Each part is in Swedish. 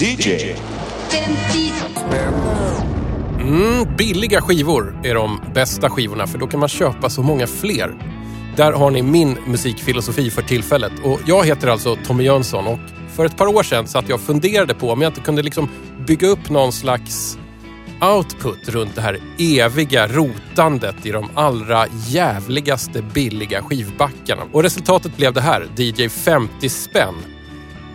DJ. Mm, billiga skivor är de bästa skivorna för då kan man köpa så många fler. Där har ni min musikfilosofi för tillfället. Och jag heter alltså Tommy Jönsson och för ett par år sedan satt jag och funderade på om jag inte kunde liksom bygga upp någon slags output runt det här eviga rotandet i de allra jävligaste billiga skivbackarna. Och resultatet blev det här, DJ 50 spänn.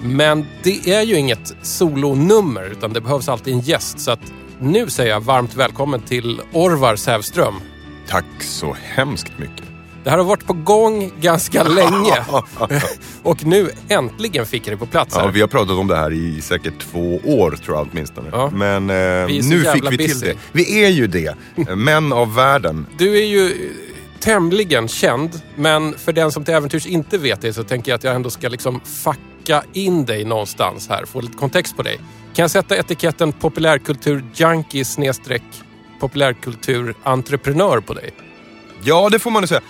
Men det är ju inget solonummer utan det behövs alltid en gäst så att nu säger jag varmt välkommen till Orvar Sävström. Tack så hemskt mycket. Det här har varit på gång ganska länge och nu äntligen fick jag det på plats. Här. Ja, vi har pratat om det här i säkert två år tror jag åtminstone. Ja. Men eh, nu fick vi till busy. det. Vi är ju det. Män av världen. Du är ju tämligen känd, men för den som till äventyrs inte vet det så tänker jag att jag ändå ska liksom fucka in dig någonstans här, få lite kontext på dig. Kan jag sätta etiketten populärkultur-junkie snedstreck populärkultur-entreprenör på dig? Ja, det får man nog säga.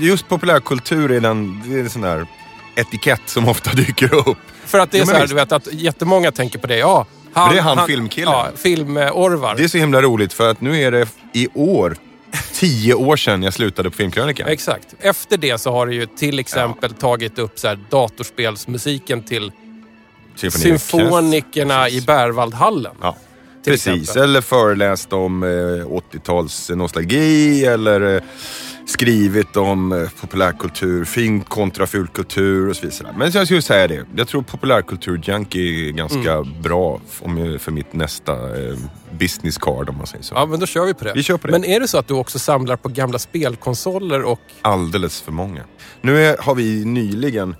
Just populärkultur är, den, det är en sån där etikett som ofta dyker upp. För att det är Ja, så här, du vet, att jättemånga tänker på det. Ja, han, Men det är han filmkillen. Ja, film-Orvar. Det är så himla roligt för att nu är det i år tio år sedan jag slutade på Filmkrönikan. Exakt. Efter det så har du ju till exempel tagit upp så här datorspelsmusiken till Symfonikerna. symfonikerna i Berwaldhallen. Ja, precis. exempel. Eller föreläst om eh, 80-tals nostalgi eller eh, skrivit om eh, populärkultur, fin kontra fulkultur och så vidare. Men jag skulle säga det. Jag tror populärkultur-junkie är ganska Mm. bra för mitt nästa eh, business card om man säger så. Ja, men då kör vi på det. Vi kör på det. Men är det så att du också samlar på gamla spelkonsoler och... Alldeles för många. Nu är, har vi nyligen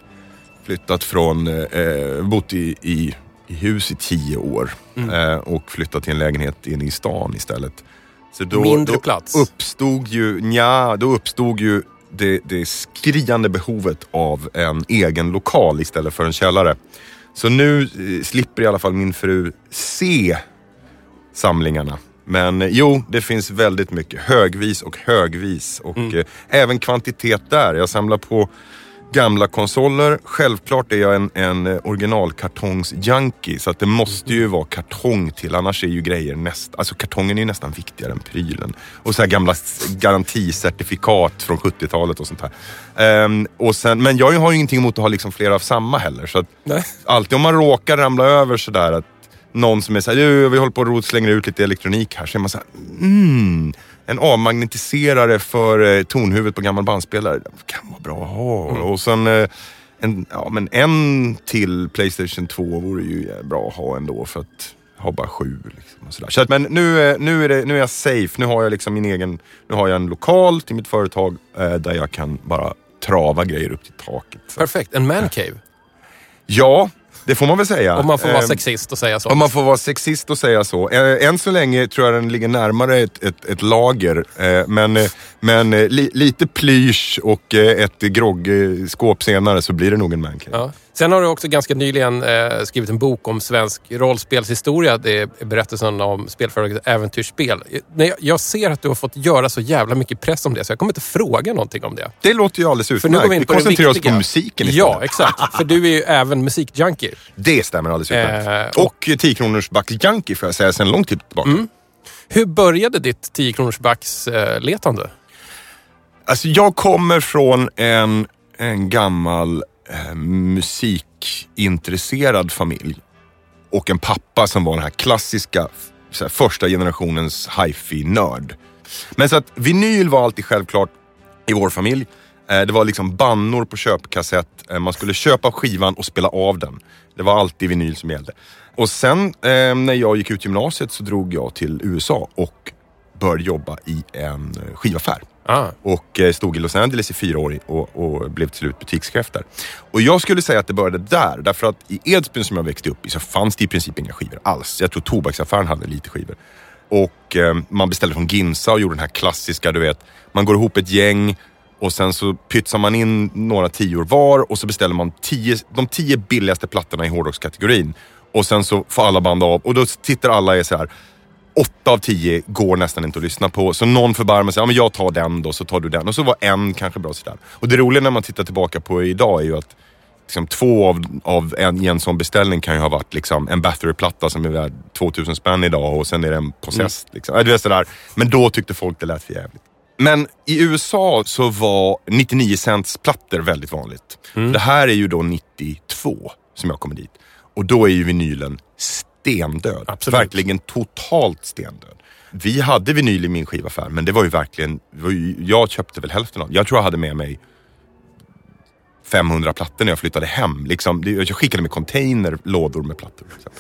flyttat från, eh, bott i, i, i hus i tio år Mm. eh, och flyttat till en lägenhet inne i stan istället. Så då, Mindre då plats. uppstod ju, nja, då uppstod ju det, det skriande behovet av en egen lokal istället för en källare. Så nu eh, slipper i alla fall min fru se samlingarna. Men eh, jo, det finns väldigt mycket. Högvis och högvis. Och Mm. eh, även kvantitet där. Jag samlar på gamla konsoler. Självklart är jag en, en eh, originalkartongs-junkie. Så att det måste ju vara kartong till. Annars är ju grejer nästan... Alltså kartongen är ju nästan viktigare än prylen. Och så här gamla garanticertifikat från 70-talet och sånt här. Ehm, och sen, men jag har ju ingenting emot att ha liksom flera av samma heller. Så att Nej. alltid om man råkar ramla över sådär att någon som är såhär, vi håller på och slänger ut lite elektronik här. Så är man såhär, mm, en avmagnetiserare för eh, tonhuvudet på gammal bandspelare. Det kan vara bra att ha. Mm. Och sen eh, en, ja, men en till Playstation 2 vore ju eh, bra att ha ändå för att ha bara sju. Liksom, och sådär. Så att, men nu, är- nu, är det, nu är jag safe. Nu har jag liksom min egen, nu har jag en lokal till mitt företag eh, där jag kan bara trava grejer upp till taket. Så. Perfekt. En mancave. Ja, det får man väl säga. Om man får vara Ehm, sexist och säga så. om man får vara sexist och säga så. Eh, Än så länge tror jag den ligger närmare ett, ett, ett lager. Eh, Men, eh, men li, lite plysch och ett groggskåp senare så blir det nog en mancave. Ja. Sen har du också ganska nyligen eh, skrivit en bok om svensk rollspelshistoria. Det är berättelsen om spelföretaget Äventyrsspel. Eh, jag, jag ser att du har fått göra så jävla mycket press om det, så jag kommer inte fråga någonting om det. Det låter ju alldeles För nu utmärkt. går vi in Vi på det koncentrerar oss på musiken istället. Ja, exakt. För du är ju även musikjunkie. Det stämmer alldeles utmärkt. Eh, och 10 kronors junkie får jag säga sen lång tid tillbaka. Mm. Hur började ditt 10 kronors backs eh, letande? Alltså jag kommer från en, en gammal eh, musikintresserad familj. Och en pappa som var den här klassiska så här, första generationens hifi-nörd. Men så att vinyl var alltid självklart i vår familj. Eh, Det var liksom bannor på köpkassett. Eh, Man skulle köpa skivan och spela av den. Det var alltid vinyl som gällde. Och sen eh, när jag gick ut gymnasiet så drog jag till USA och började jobba i en eh, skivaffär. Ah. Och eh, stod i Los Angeles i fyra år och, och blev till slut butikschef där. Och jag skulle säga att det började där. Därför att i Edsbyn som jag växte upp i så fanns det i princip inga skivor alls. Jag tror tobaksaffären hade lite skivor. Och eh, man beställde från Ginsa och gjorde den här klassiska, du vet. Man går ihop ett gäng och sen så pytsar man in några tior var och så beställer man tio, de tio billigaste plattorna i hårdrockskategorin. Och sen så får alla band av och då tittar alla och är så här. Åtta av tio går nästan inte att lyssna på. Så någon förbarmar sig, ja men jag tar den då, så tar du den. Och så var en kanske bra sådär. Och det roliga när man tittar tillbaka på idag är ju att liksom, två av, av en, i en sån beställning kan ju ha varit liksom, en Bathory-platta som är värd 2000 spänn idag och sen är det en Possessed. Liksom. Äh, du vet, sådär. Men då tyckte folk det lät för jävligt. Men i USA så var 99 cents plattor väldigt vanligt. Det här är ju då 92 som jag kommer dit. Och då är ju vinylen stendöd. Absolut. Verkligen totalt stendöd. Vi hade vinyl i min skivaffär men det var ju verkligen, var ju, jag köpte väl hälften av Jag tror jag hade med mig 500 plattor när jag flyttade hem. Liksom, jag skickade med container, lådor med plattor. Liksom.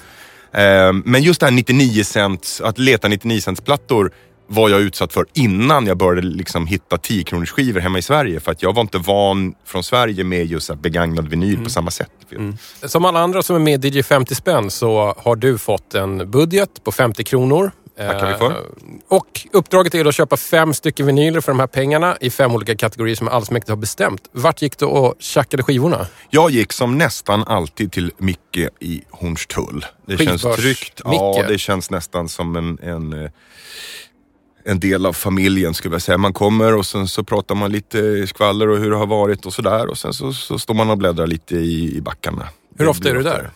Eh, Men just det här 99 cents, att leta 99 cents plattor var jag utsatt för innan jag började liksom hitta 10 kronors skivor hemma i Sverige. För att jag var inte van från Sverige med just begagnad vinyl på samma sätt. Som alla andra som är med i DJ 50 spänn så har du fått en budget på 50 kronor. Tackar vi för. Eh, Och uppdraget är att köpa fem stycken vinyler för de här pengarna i fem olika kategorier som Allsmäktige har bestämt. Vart gick du och tjackade skivorna? Jag gick som nästan alltid till Micke i Hornstull. Det känns Skivbörs- tryggt. Ja, Micke. det känns nästan som en, en, eh, en del av familjen skulle jag säga. Man kommer och sen så pratar man lite skvaller och hur det har varit och sådär. Och sen så, så står man och bläddrar lite i, i backarna. Hur Det ofta är du där?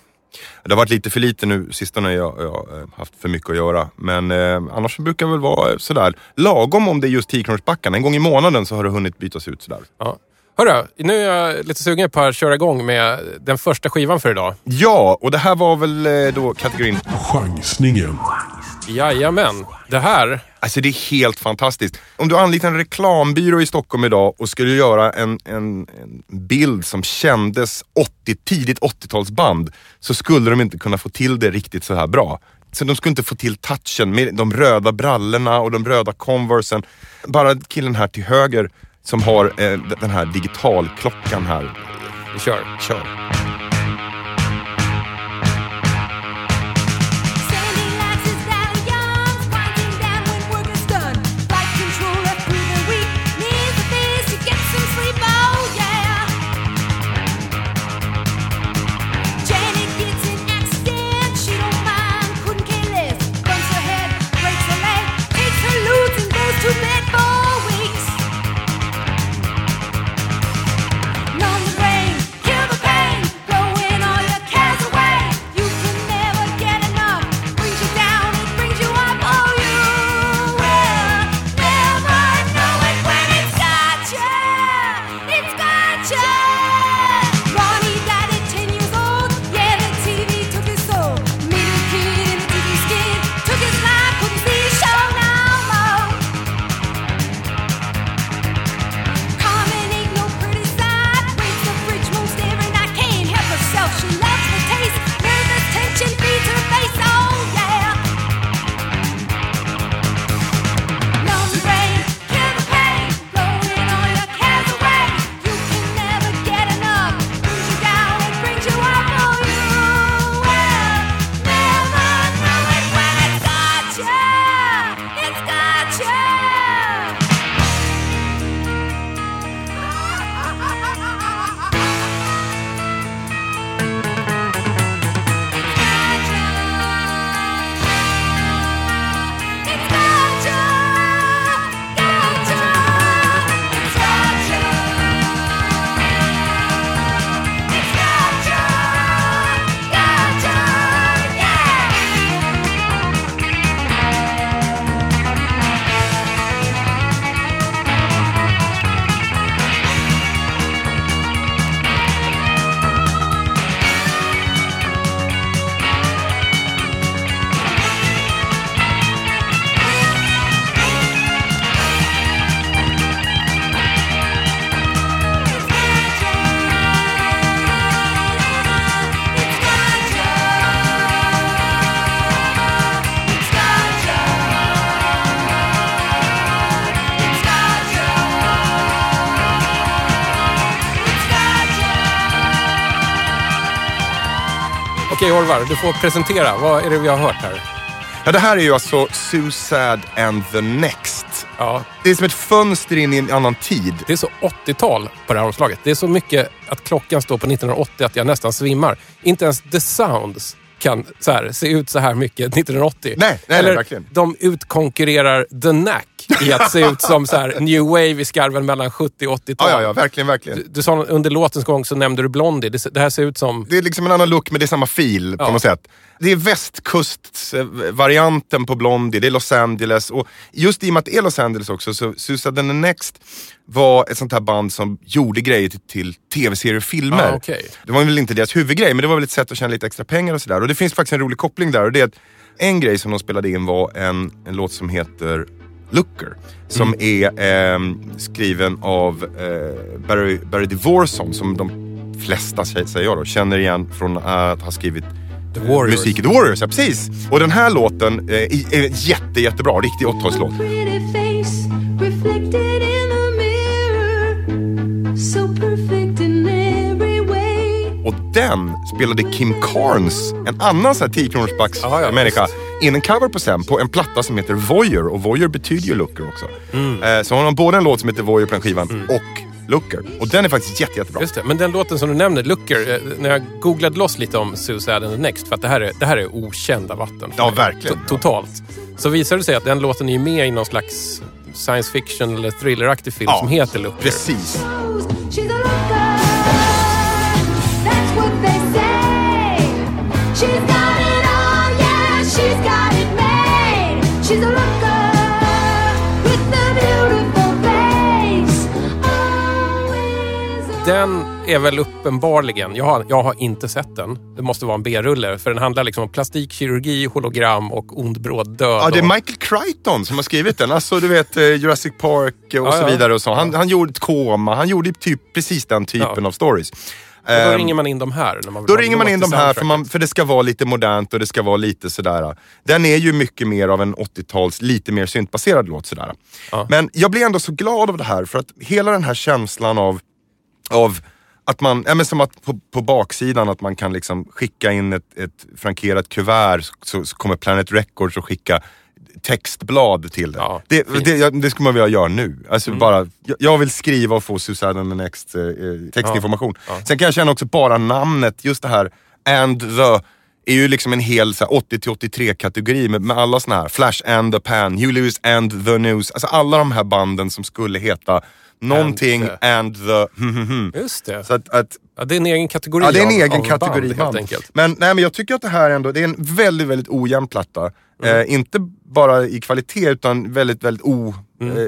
Det har varit lite för lite nu sistone. Jag jag har eh, haft för mycket att göra. Men eh, annars brukar det väl vara sådär lagom om det är just 10 kronors backarna. En gång i månaden så har det hunnit bytas ut sådär. Ja. Hörru, nu är jag lite sugen på att köra igång med den första skivan för idag. Ja, och det här var väl eh, då kategorin Chansningen. Jajamän. Det här, Alltså det är helt fantastiskt. Om du anlitar en reklambyrå i Stockholm idag och skulle göra en, en, en bild som kändes 80, tidigt 80-talsband så skulle de inte kunna få till det riktigt så här bra. Så de skulle inte få till touchen med de röda brallorna och de röda Conversen. Bara killen här till höger som har eh, den här digitalklockan här. vi kör. Kör. Orvar, du får presentera. Vad är det vi har hört här? Ja, det här är ju alltså Suicide and the Next. Ja, Det är som ett fönster in i en annan tid. det är så 80-tal på det här omslaget. Det är så mycket att klockan står på 1980 att jag nästan svimmar. Inte ens The Sounds kan så här, se ut så här mycket 1980. Nej, nej, Eller verkligen. de utkonkurrerar The Knack i att se ut som så här new wave i skarven mellan 70 och 80-tal. Ja, ja, ja, verkligen, verkligen. Du, du sa under låtens gång så nämnde du Blondie. Det, det här ser ut som... Det är liksom en annan look men det är samma fil på Ja. något sätt. Det är västkustvarianten på Blondie, det är Los Angeles och just i och med att det är Los Angeles också så Suicide and the Next var ett sånt här band som gjorde grejer till, till tv-serier och filmer. Ah, okej. Det var väl inte deras huvudgrej men det var väl ett sätt att tjäna lite extra pengar och sådär. Och det finns faktiskt en rolig koppling där och det är att en grej som de spelade in var en, en låt som heter Looker. Som är ehm, skriven av eh, Barry, Barry DeVorson som de flesta, sä- säger jag då, känner igen från att ha skrivit The Warriors. musik i The Warriors. Ja, precis. Och den här låten eh, är jätte, jättebra. Riktig 80-talslåt. Pretty face reflected in a mirror. So perfect in every way. Och den spelade Kim Carnes, en annan sån här 10 kronors backs Ja, människa. In en cover på sen på en platta som heter Voyeur. Och Voyeur betyder ju looker också. Mm. Eh, så hon har både en låt som heter Voyeur på den skivan och Looker. Och den är faktiskt jätte, jättebra. Just det. Men den låten som du nämnde, Looker, eh, när jag googlade loss lite om Suicide and the Next, för att det här är, det här är okända vatten. Ja, verkligen. To- totalt. Så visade det sig att den låten är med i någon slags science fiction eller thrilleraktig film Ja, som heter Looker. Precis. Den är väl uppenbarligen, jag har, jag har inte sett den. Det måste vara en B-rulle, för den handlar liksom om plastikkirurgi, hologram och ond bråd död. Ja, det är Michael Crichton som har skrivit den. Alltså du vet eh, Jurassic Park och Ja, så vidare. Och så. Han, han gjorde ett koma, han gjorde typ precis den typen Ja. av stories. och då Ehm, ringer man in de här. Man Då ringer man in de här för, man, för det ska vara lite modernt och det ska vara lite sådär. Den är ju mycket mer av en 80-tals, lite mer syntbaserad låt sådär. Ja. Men jag blir ändå så glad av det här för att hela den här känslan av, av att man, ja, men som att på, på baksidan att man kan liksom skicka in ett, ett frankerat kuvert så, så kommer Planet Records och skicka textblad till det. Ja, det, det, ja, det skulle man vilja göra nu. Alltså bara, jag, jag vill skriva och få Susanne and the Next eh, eh, textinformation. Sen kan jag känna också bara namnet, just det här and the är ju liksom en hel så här, 80-83 kategori med, med alla såna här. Flash and the Pan, Hugh Lewis and the News. Alltså alla de här banden som skulle heta någonting and the... Just det. Så att, att Ja, det är en egen kategori Ja, det är en egen av kategori band, band. helt enkelt. Men, nej, men jag tycker att det här ändå, det är en väldigt, väldigt ojämn platta. Mm. Eh, inte bara i kvalitet utan väldigt, väldigt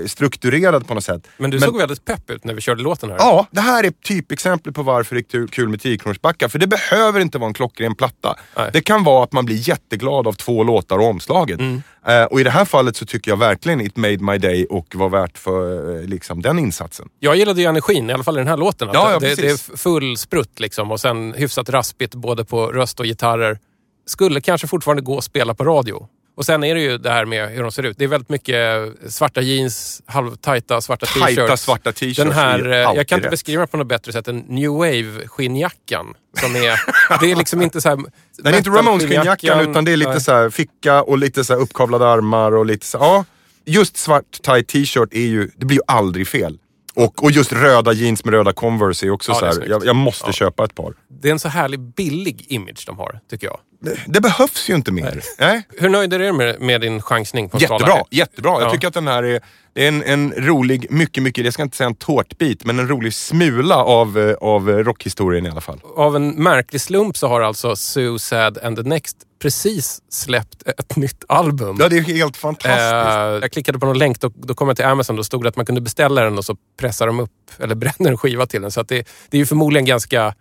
ostrukturerad på något sätt. Mm. Men du såg väldigt pepp ut när vi körde låten här. Ja, det här är typexempel på varför det är kul- med 10 backar. För det behöver inte vara en klockren platta. Nej. Det kan vara att man blir jätteglad av två låtar och omslaget. Mm. Eh, och i det här fallet så tycker jag verkligen It made my day och var värt för eh, liksom, den insatsen. Jag gillade ju energin, i alla fall i den här låten. Ja, ja, det, det är full sprutt liksom och sen hyfsat raspigt både på röst och gitarrer. Skulle kanske fortfarande gå att spela på radio. Och sen är det ju det här med hur de ser ut. Det är väldigt mycket svarta jeans, halvtajta svarta Tajta t-shirts. svarta t-shirts Den här, är eh, jag kan inte rätt. beskriva det på något bättre sätt än New Wave-skinnjackan. Som är, det är liksom inte så här... Den är inte Ramones-skinnjackan utan det är lite Nej. så här ficka och lite så här uppkavlade armar och lite så ja. Just svart tight t-shirt är ju, det blir ju aldrig fel. Och, och just röda jeans med röda Converse är också Ja, så är här, jag, jag måste Ja. köpa ett par. Det är en så härlig billig image de har, tycker jag. Det, det behövs ju inte mer. Nej. Hur nöjd är du med, med din chansning på Jättebra, jättebra. Jag Ja. tycker att den här är, det är en, en rolig, mycket, mycket, jag ska inte säga en tårtbit, men en rolig smula av, eh, av rockhistorien i alla fall. Av en märklig slump så har alltså Sue Sad and the Next precis släppt ett nytt album. Ja, det är helt fantastiskt. Eh, jag klickade på någon länk, då, då kom jag till Amazon. Då stod det att man kunde beställa den och så pressar de upp, eller bränner en skiva till den. Så det, det är ju förmodligen ganska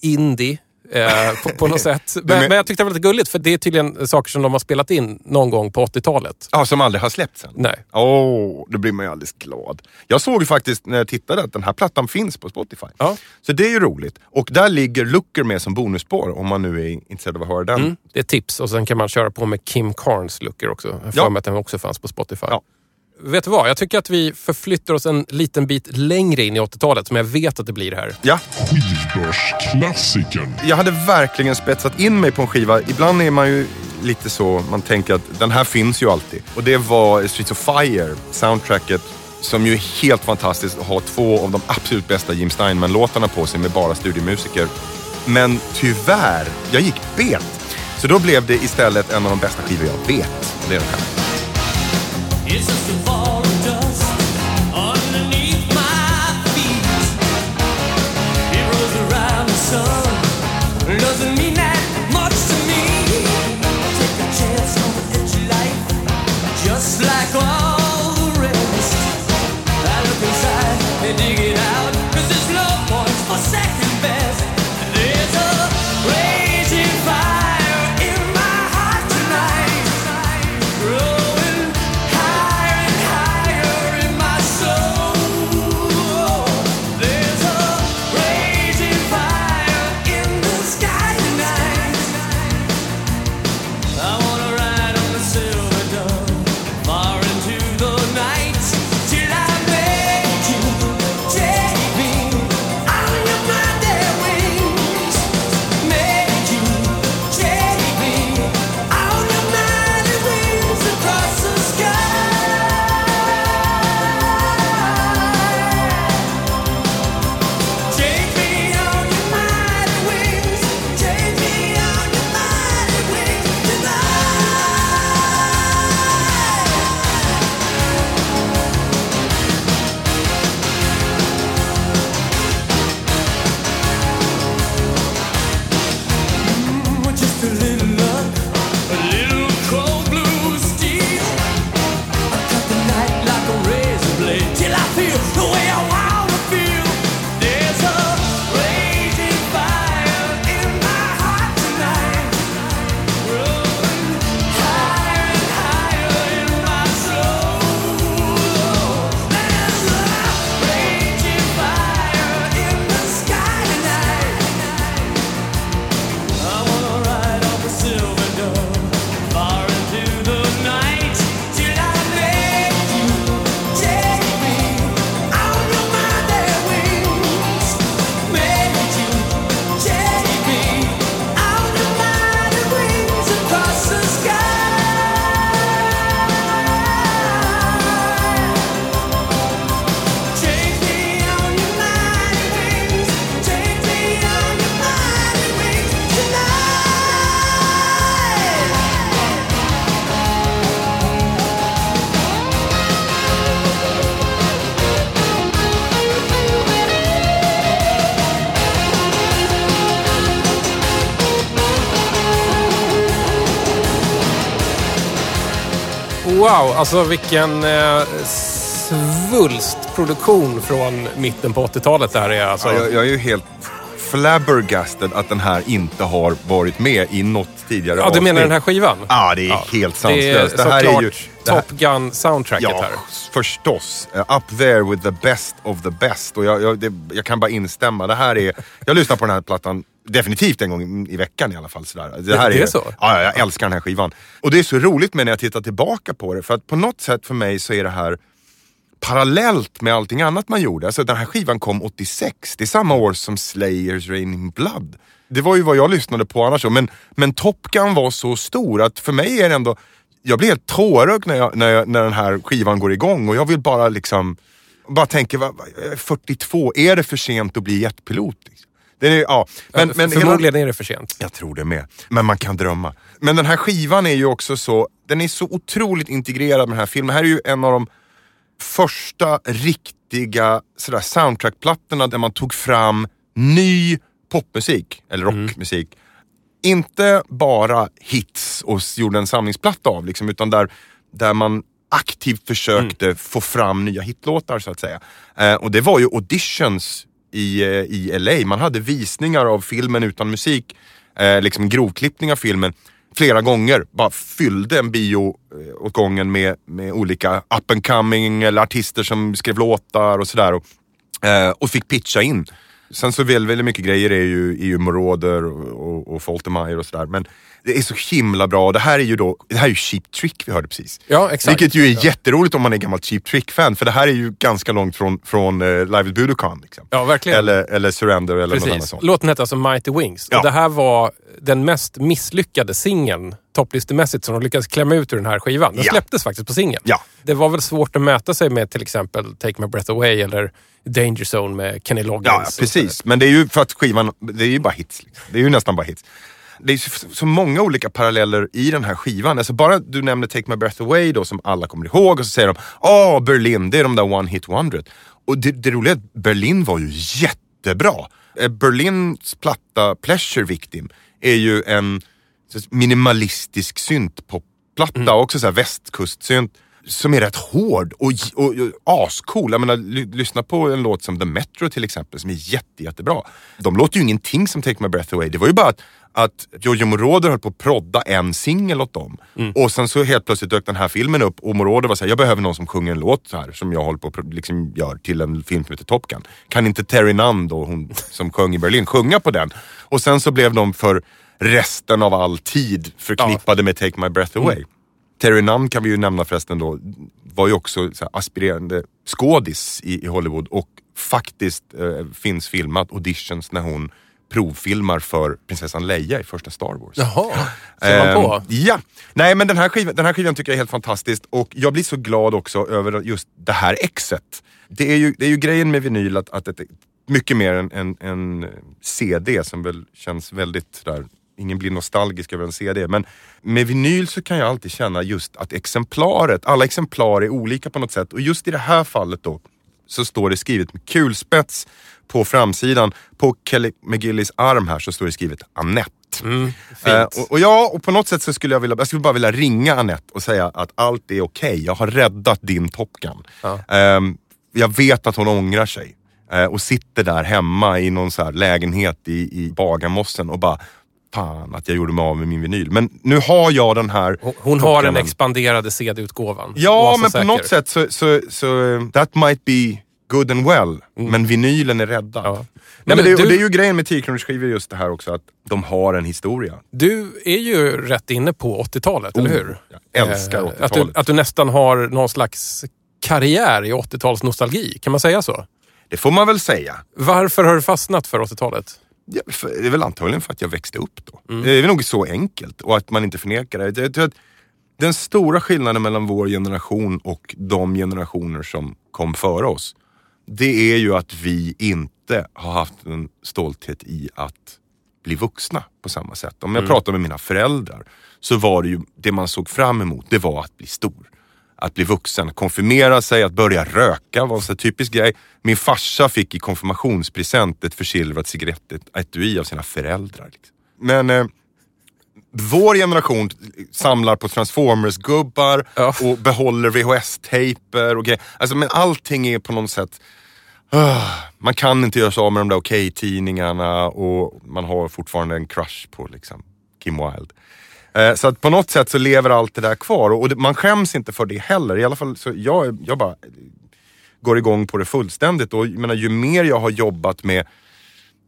indie. Eh, på, på något sätt. Men, men- men jag tyckte det var lite gulligt för det är tydligen saker som de har spelat in någon gång på 80-talet. Ja, som aldrig har släppts än. Nej. Åh, då blir man ju alldeles glad. Jag såg ju faktiskt när jag tittade att den här plattan finns på Spotify. Ja. Så det är ju roligt. Och där ligger Looker med som bonusspår om man nu är intresserad av att höra den. Mm, det är tips och sen kan man köra på med Kim Carnes looker också. Jag har för Ja. mig att den också fanns på Spotify. Ja. Vet du vad? Jag tycker att vi förflyttar oss en liten bit längre in i 80-talet som jag vet att det blir här. Ja, Skivbörsklassikern. jag hade verkligen spetsat in mig på en skiva. Ibland är man ju lite så, man tänker att den här finns ju alltid. Och det var Streets of Fire, soundtracket, som ju är helt fantastiskt att ha två av de absolut bästa Jim Steinman-låtarna på sig med bara studiomusiker. Men tyvärr, jag gick bet. Så då blev det istället en av de bästa skivor jag vet. Och det är den här. It's just a Wow, alltså vilken eh, svulstproduktion från mitten på 80-talet det här är. Alltså. Ja, jag, jag är ju helt flabbergasted att den här inte har varit med i något tidigare Ja, du menar den här skivan? Ja, det är helt Det är sanslöst. Det, här är ju... det här- Top Gun-soundtracket Ja, här. förstås. Uh, up there with the best of the best. Och jag, jag, det, jag kan bara instämma. Det här är... Jag lyssnar på den här plattan definitivt en gång i veckan i alla fall. Sådär. Det, här det är så? Ja, ja, jag älskar den här skivan. Och det är så roligt med när jag tittar tillbaka på det. För att på något sätt för mig så är det här parallellt med allting annat man gjorde. Alltså den här skivan kom 86. Det är samma år som Slayers Raining Blood. Det var ju vad jag lyssnade på annars. Men, men Top Gun var så stor att för mig är det ändå... Jag blir helt tårögd när, jag, när, jag, när den här skivan går igång och jag vill bara liksom... Bara tänka, vad- vad- jag är 42, är det för sent att bli jetpilot? Det är, ja, men, men hela- Förmodligen är det för sent. jag tror det med. Men man kan drömma. Men den här skivan är ju också så, den är så otroligt integrerad med den här filmen. Det här är ju en av de första riktiga sådär, soundtrackplattorna där man tog fram ny popmusik, eller rockmusik. Inte bara hits och gjorde en samlingsplatta av, liksom, utan där, där man aktivt försökte få fram nya hitlåtar så att säga. Eh, och det var ju auditions i, eh, i LA. Man hade visningar av filmen utan musik, eh, liksom grovklippning av filmen flera gånger. Bara fyllde en bio eh, åt gången med, med olika up and coming eller artister som skrev låtar och sådär. Och, eh, och fick pitcha in. Sen så väldigt, väldigt mycket grejer är ju, EU-moroder och, och, och Foltermeyer och sådär. Men det är så himla bra. Det här är ju då, det här är ju Cheap Trick vi hörde precis. Ja, exakt. Vilket ju är jätteroligt om man är gammal Cheap Trick-fan. För det här är ju ganska långt från, från uh, Live at Budokan. Liksom. Ja, verkligen. Eller, eller Surrender eller något annat Precis. sånt. Låten hette alltså Mighty Wings. Ja. Och det här var den mest misslyckade singeln, topplistemässigt, som de lyckades klämma ut ur den här skivan. Den Ja. släpptes faktiskt på singeln. Ja. Det var väl svårt att mäta sig med till exempel Take My Breath Away eller Danger Zone med Kenny Loggins. Ja, precis. Men det är ju för att skivan, det är ju bara hits. Liksom. Det är ju nästan bara hits. Det är så, många olika paralleller i den här skivan. Alltså bara du nämner Take My Breath Away då som alla kommer ihåg och så säger de Åh, Berlin, det är de där One Hit Wonder. Och det, det roliga är att Berlin var ju jättebra. Eh, Berlins platta Pleasure Victim är ju en minimalistisk syntpopplatta, också så här västkustsynt. Som är rätt hård och, och, och ascool. Jag menar, ly, lyssna på en låt som The Metro till exempel som är jätte, jättebra. De låter ju ingenting som Take My Breath Away. Det var ju bara att, att Giorgio Moroder höll på att prodda en singel åt dem. Och sen så helt plötsligt dök den här filmen upp och Moroder var såhär, jag behöver någon som sjunger en låt så här som jag håller på att liksom gör till en film som heter Top Gun. Kan inte Terry Nunn då, hon som sjöng i Berlin, sjunga på den? Och sen så blev de för resten av all tid förknippade med Take My Breath Away. Terry Nunn kan vi ju nämna förresten då, var ju också aspirerande skådis i, i Hollywood och faktiskt eh, finns filmat auditions när hon provfilmar för prinsessan Leia i första Star Wars. Jaha, ser man på? Ehm, ja. Nej men den här, skivan, den här skivan tycker jag är helt fantastisk och jag blir så glad också över just det här exet. Det är ju, det är ju grejen med vinyl att, att det är mycket mer än en, en CD som väl känns väldigt där Ingen blir nostalgisk över en CD. Men med vinyl så kan jag alltid känna just att exemplaret, alla exemplar är olika på något sätt. Och just i det här fallet då så står det skrivet med kulspets på framsidan. På Kelly McGillis arm här så står det skrivet Annette. Eh, och, och ja, och på något sätt så skulle jag vilja, jag skulle bara vilja ringa Annette och säga att allt är okej. Jag har räddat din Top Gun. Ehm, jag vet att hon ångrar sig. eh, och sitter där hemma i någon så här lägenhet i, i Bagarmossen och bara Fan att jag gjorde mig av med min vinyl. Men nu har jag den här. Hon, hon har den expanderade CD-utgåvan. Ja, men säker. på något sätt så, så, så that might be good and well. Men vinylen är räddad. Mm. Ja. Nej, men det, du- det är ju grejen med 10 skivor just det här också att de har en historia. Du är ju rätt inne på 80-talet, eller hur? jag älskar Eh, 80-talet. Att du, att du nästan har någon slags karriär i 80-talsnostalgi. Kan man säga så? Det får man väl säga. Varför har du fastnat för 80-talet? Ja, för, det är väl antagligen för att jag växte upp då. Mm. Det är nog så enkelt och att man inte förnekar det. Jag tror att den stora skillnaden mellan vår generation och de generationer som kom före oss. Det är ju att vi inte har haft en stolthet i att bli vuxna på samma sätt. Om jag Mm. pratar med mina föräldrar så var det ju det man såg fram emot, det var att bli stor. Att bli vuxen, konfirmera sig, att börja röka var en sån typisk grej. Min farsa fick i konfirmationspresent ett försilvrat cigarettetui av sina föräldrar. Liksom. Men eh, vår generation samlar på Transformers-gubbar Ja. och behåller VHS-tejper och grejer. Alltså, men allting är på något sätt... Ah, man kan inte göra sig av med de där okej-tidningarna och man har fortfarande en crush på liksom, Kim Wilde. Eh, så att på något sätt så lever allt det där kvar och man skäms inte för det heller. I alla fall så jag, jag bara går igång på det fullständigt. Och jag menar, ju mer jag har jobbat med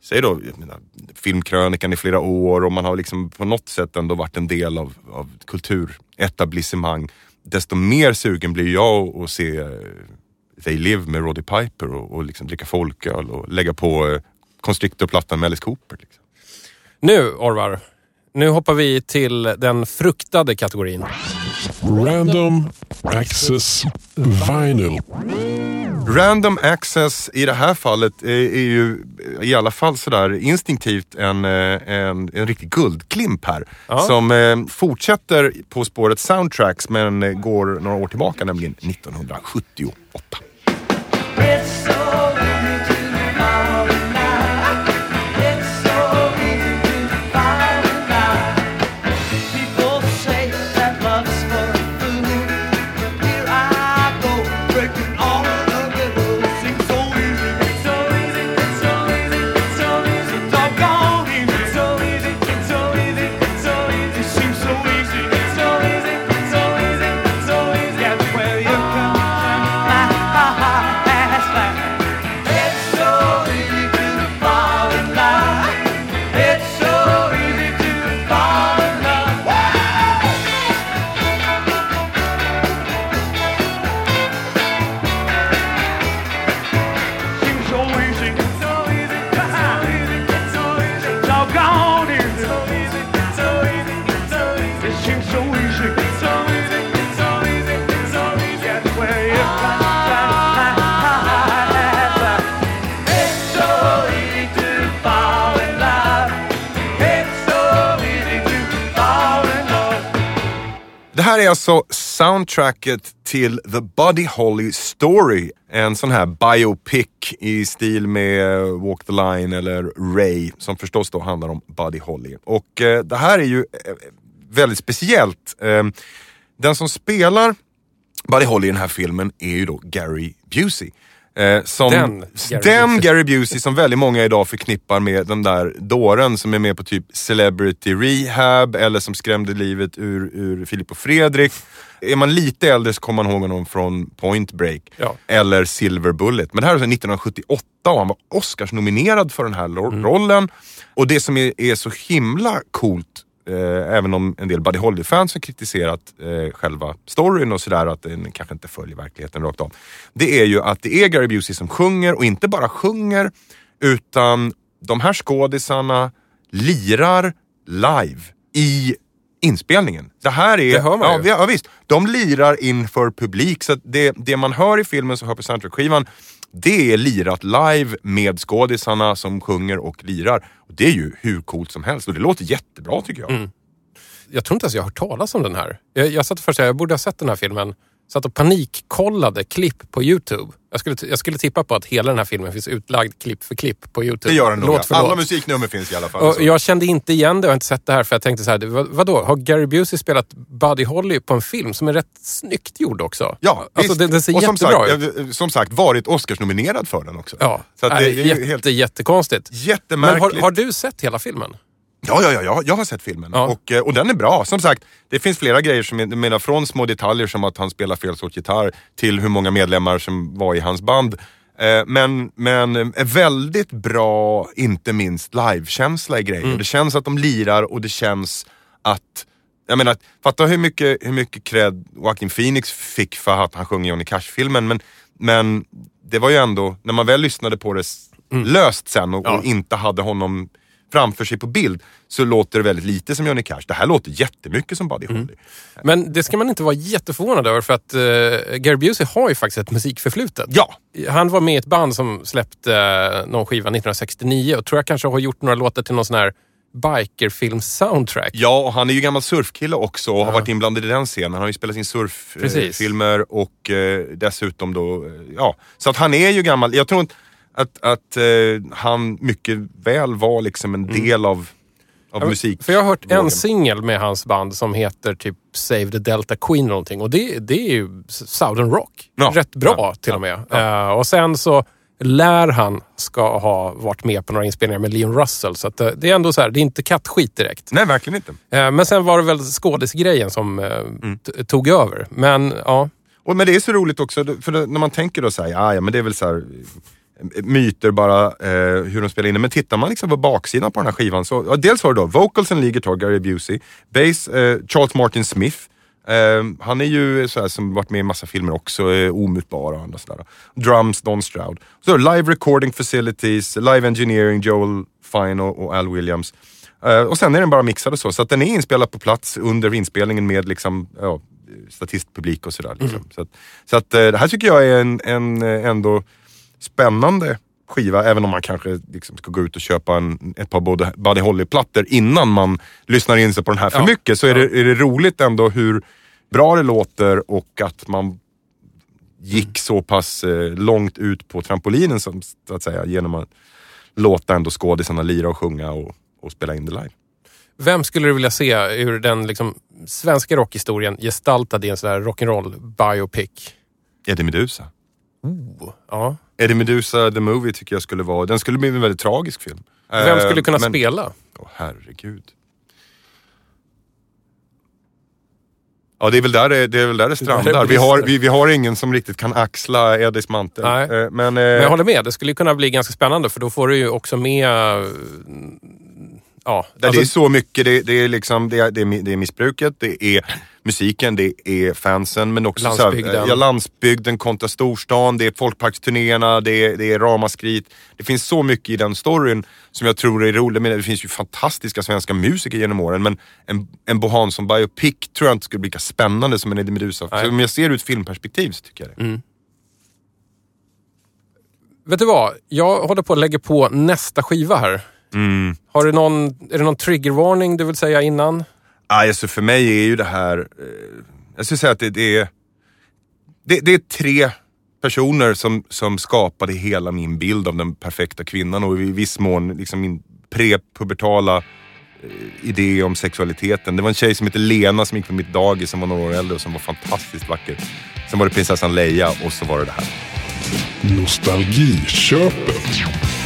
Säg då menar, filmkrönikan i flera år och man har liksom på något sätt ändå varit en del av, av kulturetablissemang. Desto mer sugen blir jag att se eh, They Live med Roddy Piper och, och liksom dricka folköl och lägga på eh, Constrictor-plattan med Alice Cooper. Liksom. Nu, Orvar. Nu hoppar vi till den fruktade kategorin. Random Access Vinyl. Random access i det här fallet är, är ju i alla fall sådär instinktivt en, eh, en, en riktig guldklimp här. Ja. Som eh, fortsätter på spåret soundtracks men går några år tillbaka, nämligen 1978. Här är alltså soundtracket till The Buddy Holly Story. En sån här biopic i stil med eh, Walk the Line eller Ray som förstås då handlar om Buddy Holly. Och eh, det här är ju eh, väldigt speciellt. Eh, den som spelar Buddy Holly i den här filmen är ju då Gary Busey. Eh, som, Den Gary den Busey. Gary Busey som väldigt många idag förknippar med den där dåren som är med på typ Celebrity Rehab eller som skrämde livet ur, ur Filip och Fredrik. Är man lite äldre så kommer man ihåg honom från Point Break Ja. eller Silver Bullet. Men det här är alltså 1978 och han var Oscars-nominerad för den här Mm. rollen. Och det som är, är så himla coolt Eh, även om en del Buddy Holly-fans har kritiserat eh, själva storyn och sådär, att den kanske inte följer verkligheten rakt av. Det är ju att det är Gary Busey som sjunger och inte bara sjunger, utan de här skådisarna lirar live i inspelningen. Det här är... Det hör man ja, ju. vi- ja, visst. De lirar inför publik, så det, det man hör i filmen som hör på soundtrack-skivan, det är lirat live med skådisarna som sjunger och lirar. Och det är ju hur coolt som helst och det låter jättebra tycker jag. Mm. Jag tror inte ens jag har hört talas om den här. Jag, jag satt först och jag borde ha sett den här filmen. Satt och panikkollade klipp på YouTube. Jag skulle, jag skulle tippa på att hela den här filmen finns utlagd klipp för klipp på YouTube. Det gör den nog. Alla musiknummer finns i alla fall. Och så. jag kände inte igen det och har inte sett det här för jag tänkte så här, vad, vadå? Har Gary Busey spelat Buddy Holly på en film som är rätt snyggt gjord också? Ja, alltså, visst. den, den ser och som sagt, ut. eh, som sagt, varit Oscars-nominerad för den också. Ja, Så det är ju jätte, helt jättekonstigt. Men jättemärkligt. har, har du sett hela filmen? Ja, ja, ja, ja, jag har sett filmen. Ja. Och, eh, och den är bra. Som sagt, det finns flera grejer som jag menar, från små detaljer som att han spelar fel sorts gitarr till hur många medlemmar som var i hans band. Eh, Men, men eh, väldigt bra, inte minst livekänsla i grejer. Mm. Det känns att de lirar och det känns att jag menar, fatta hur mycket, hur mycket cred Joaquin Phoenix fick för att han sjöng i Johnny Cash-filmen. Men, men det var ju ändå, när man väl lyssnade på det s- löst sen och, Mm. Ja. och inte hade honom framför sig på bild så låter det väldigt lite som Johnny Cash. Det här låter jättemycket som Buddy Mm. Holly. Men det ska man inte vara jätteförvånad över för att uh, Gary Busey har ju faktiskt ett musikförflutet. Ja, Han var med i ett band som släppte eh, någon skiva 1969 och tror jag kanske har gjort några låtar till någon sån här bikerfilm-soundtrack. ja och han är ju gammal surfkille också och har varit inblandad i den scenen. Han har ju spelat in surffilmer och eh, dessutom då, eh, ja. Så att han är ju gammal. Jag tror inte att, att eh, han mycket väl var liksom en Mm. del av av musik. För jag har hört en singel med hans band som heter typ Save the Delta Queen eller någonting. Och det, det är ju Southern Rock. Ja. Rätt bra Ja. till och med. Eh, och sen så lär han ska ha varit med på några inspelningar med Leon Russell. Så att, eh, det är ändå så här, det är inte kattskit direkt. Nej, verkligen inte. Eh, men sen var det väl skådisgrejen som Mm. tog över. Men ja, Och, men det är så roligt också, för när man tänker då såhär, ja, ja men det är väl så här myter bara eh, hur de spelar in det. Men tittar man liksom på baksidan på den här skivan så, ja, dels har du då vocals and lead guitar, Gary Busey, bass, eh, Charles Martin Smith. Eh, han är ju så här, som varit med i massa filmer också, eh, omutbar och andra sådär. Drums, Don Stroud. Så live recording facilities, live engineering, Joel Fine och, och Al Williams. Eh, och sen är den bara mixad och så, så att den är inspelad på plats under inspelningen med liksom, ja, statistpublik och sådär. Liksom. Så att, så att eh, det här tycker jag är en, en eh, ändå spännande skiva, även om man kanske liksom ska gå ut och köpa en, ett par Buddy- Holly-plattor innan man lyssnar in sig på den här för Ja. mycket. Så är, det, är det roligt ändå hur bra det låter och att man gick så pass eh, långt ut på trampolinen som, så att säga, genom att låta ändå skådisarna lira och sjunga och, och spela in det live. vem skulle du vilja se ur den liksom, svenska rockhistorien gestaltad i en sån här rock'n'roll biopic? Eddie Meduza. Oh, ja. Eddie Meduza the Movie tycker jag skulle vara, den skulle bli en väldigt tragisk film. Vem Eh, skulle kunna men- spela? Åh herregud. Ja, det är väl där det, det, är väl där det strandar. Vi har, vi, vi har ingen som riktigt kan axla Eddies mantel. Nej. Eh, Men, eh, Men jag håller med, det skulle kunna bli ganska spännande för då får du ju också med... eh, Ja, alltså, det är så mycket, det, det, är liksom, det, är, det, är, mi- det är missbruket, det är musiken, det är fansen men också Så Landsbygden. här, ja, landsbygden kontra storstan, det är folkparksturnéerna, det är, det är ramaskrit. Det finns så mycket i den storyn som jag tror är roligt. Men det finns ju fantastiska svenska musiker genom åren men en, en Bo Hansson biopic tror jag inte skulle bli lika spännande som en Eddie Meduza. Så om jag ser det ur ett filmperspektiv så tycker jag det. Mm. vet du vad? Jag håller på att lägga på nästa skiva här. Mm. Har du någon, är det någon triggervarning du vill säga innan? Aj, alltså för mig är ju det här, eh, jag skulle säga att det, det är, det, det är tre personer som, som skapade hela min bild av den perfekta kvinnan och i viss mån liksom min prepubertala eh, idé om sexualiteten. Det var en tjej som hette Lena som gick på mitt dagis som var några år äldre och som var fantastiskt vacker. Sen var det prinsessan Leia och så var det det här. Nostalgiköpet.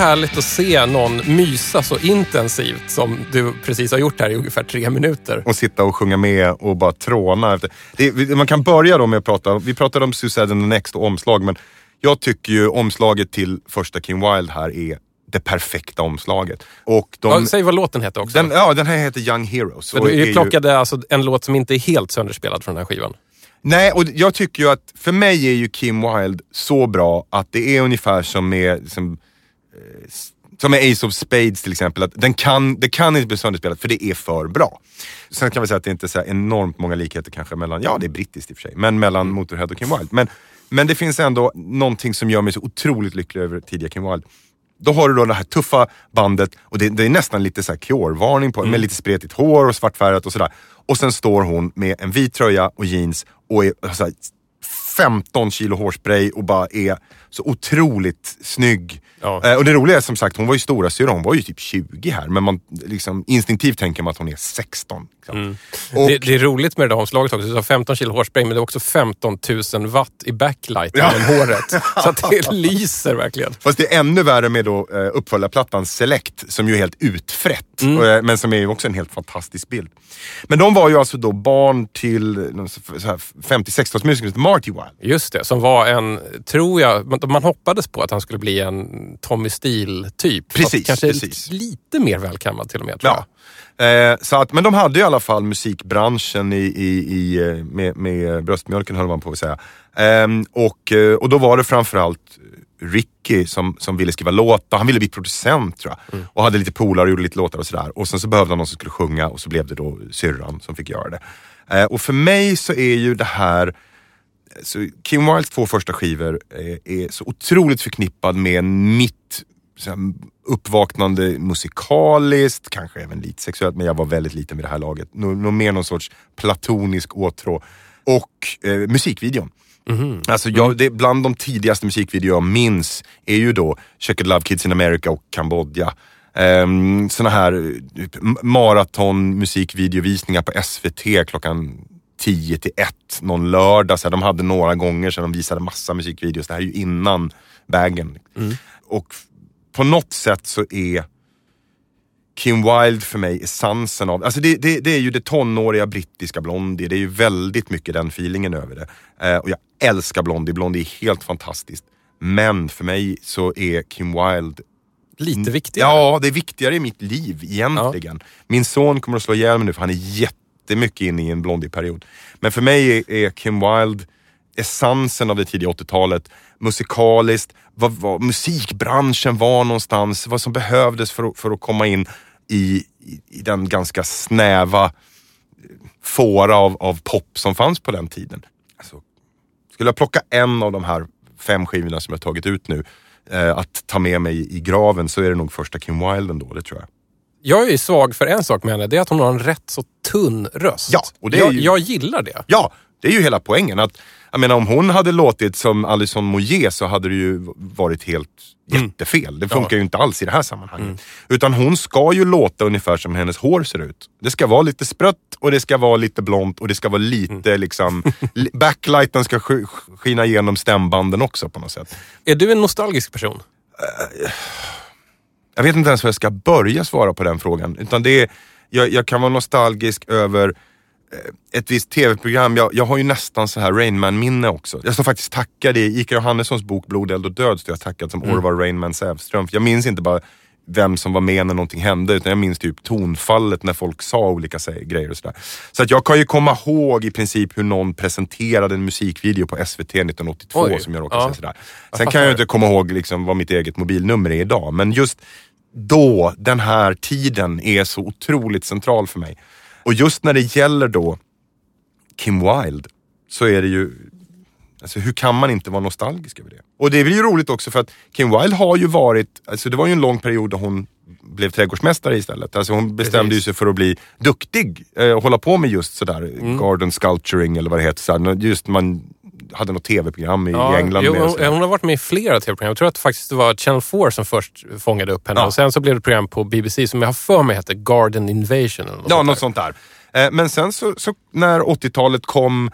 Härligt att se någon mysa så intensivt som du precis har gjort här i ungefär tre minuter. och sitta och sjunga med och bara tråna. Efter. Det, man kan börja då med att prata, vi pratade om Suicide and the Next och omslag, men jag tycker ju omslaget till första King Wild här är det perfekta omslaget. Och de, Ja, säg vad låten heter också. den, ja, den här heter Young Heroes. Är du ju- plockade alltså en låt som inte är helt sönderspelad från den här skivan. Nej, och jag tycker ju att för mig är ju Kim Wilde så bra att det är ungefär som med som, s- som med Ace of Spades till exempel. Att den kan, det kan inte bli sönderspelat för det är för bra. Sen kan vi säga att det inte är så enormt många likheter kanske mellan, ja det är brittiskt i och för sig, men mellan Motorhead och Kim Wilde. Men, men det finns ändå någonting som gör mig så otroligt lycklig över tidiga Kim Wilde. Då har du då det här tuffa bandet och det, det är nästan lite så Cure-varning på med lite spretigt hår och svartfärgat och sådär. Och sen står hon med en vit tröja och jeans och är så här, 15 kilo hårspray och bara är så otroligt snygg. Ja. Eh, och det roliga är som sagt, hon var ju stora syra, hon var ju typ 20 här. Men man liksom instinktivt tänker man att hon är 16. Liksom. Och, Det, det är roligt med det där omslaget också. Du sa 15 kilo hårspray, men det är också 15 000 watt i backlight Ja. genom håret. Så att det lyser verkligen. Fast det är ännu värre med då, eh, uppföljarplattan Select som ju är helt utfrätt. Mm. Eh, men som är ju också en helt fantastisk bild. Men de var ju alltså då barn till eh, någon så- så här 50-60-talsmusiker som heter Marty Wilde. Just det, som var en, tror jag, man hoppades på att han skulle bli en Tommy Steele-typ. Precis, Kanske precis. lite mer välkammad till och med tror jag. Ja. Eh, så att, men de hade i alla fall musikbranschen i, i, i, eh, med, med bröstmjölken höll man på att säga. Ehm, och, eh, och då var det framförallt Ricky som, som ville skriva låtar. Han ville bli producent tror jag. Och hade lite polare och gjorde lite låtar och sådär. Och sen så behövde han någon som skulle sjunga och så blev det då syrran som fick göra det. Eh, och för mig så är ju det här så Kim Wildes två första skivor är, är så otroligt förknippad med mitt uppvaknande musikaliskt, kanske även lite sexuellt, men jag var väldigt liten vid det här laget. Nå, nå mer någon sorts platonisk åtrå. Och eh, musikvideon. Alltså jag, det, bland de tidigaste musikvideor jag minns är ju då Checkered Love Kids in America och Kambodja. Um, såna här eh, m- maraton musikvideovisningar på SVT klockan 10 till 1 någon lördag. Så här, de hade några gånger så de visade massa musikvideos. Det här är ju innan bagen. Och f- på något sätt så är Kim Wilde för mig essensen av, alltså det, det, det är ju det tonåriga brittiska Blondie, det är ju väldigt mycket den feelingen över det. Eh, och jag älskar Blondie, Blondie är helt fantastiskt. Men för mig så är Kim Wilde Lite viktigare. Ja, det är viktigare i mitt liv egentligen. Min son kommer att slå ihjäl mig nu för han är jättemycket inne i en Blondie-period. Men för mig är, Kim Wilde essensen av det tidiga 80-talet. Musikaliskt, vad, vad musikbranschen var någonstans, vad som behövdes för, att- för att komma in i, i, i den ganska snäva eh, fåra av, av pop som fanns på den tiden. Alltså, skulle jag plocka en av de här fem skivorna som jag tagit ut nu eh, att ta med mig i graven så är det nog första Kim Wilde ändå, det tror jag. Jag är svag för en sak med henne, det är att hon har en rätt så tunn röst. Ja, och det är jag, ju- jag gillar det. Ja, det är ju hela poängen. Att, jag menar om hon hade låtit som Alison Moyet så hade det ju varit helt jättefel. Det funkar ju inte alls i det här sammanhanget. Utan hon ska ju låta ungefär som hennes hår ser ut. Det ska vara lite sprött och det ska vara lite blont och det ska vara lite liksom... li- Backlighten ska sk- skina igenom stämbanden också på något sätt. Är du en nostalgisk person? Jag vet inte ens hur jag ska börja svara på den frågan. Utan det är, jag, jag kan vara nostalgisk över eh, ett visst tv-program. Jag, jag har ju nästan så här Rain Man-minne också. Jag står faktiskt tackad i Ika Johannessons bok Blod, eld och död. Står jag tackad som Orvar Rain Man Sävström. Jag minns inte bara vem som var med när någonting hände. Utan jag minns typ tonfallet när folk sa olika grejer och sådär. Så att jag kan ju komma ihåg i princip hur någon presenterade en musikvideo på SVT 1982 Oj. som jag råkade Ja. säga sådär. Sen kan jag ju inte komma ihåg liksom vad mitt eget mobilnummer är idag. Men just då, den här tiden är så otroligt central för mig. Och just när det gäller då Kim Wilde så är det ju Alltså hur kan man inte vara nostalgisk över det? Och det blir ju roligt också för att Kim Wilde har ju varit, alltså det var ju en lång period då hon blev trädgårdsmästare istället. Alltså hon bestämde Precis. sig för att bli duktig eh, och hålla på med just sådär garden sculpturing eller vad det heter. Sådär. Just man hade något tv-program i, i England. jo, hon, hon har varit med i flera tv-program. Jag tror att faktiskt det var Channel 4 som först fångade upp henne. Ja. Och sen så blev det ett program på BBC som jag har för mig hette Garden Invasion. Eller något Ja, sånt något sånt där. Eh, men sen så, så när 80-talet kom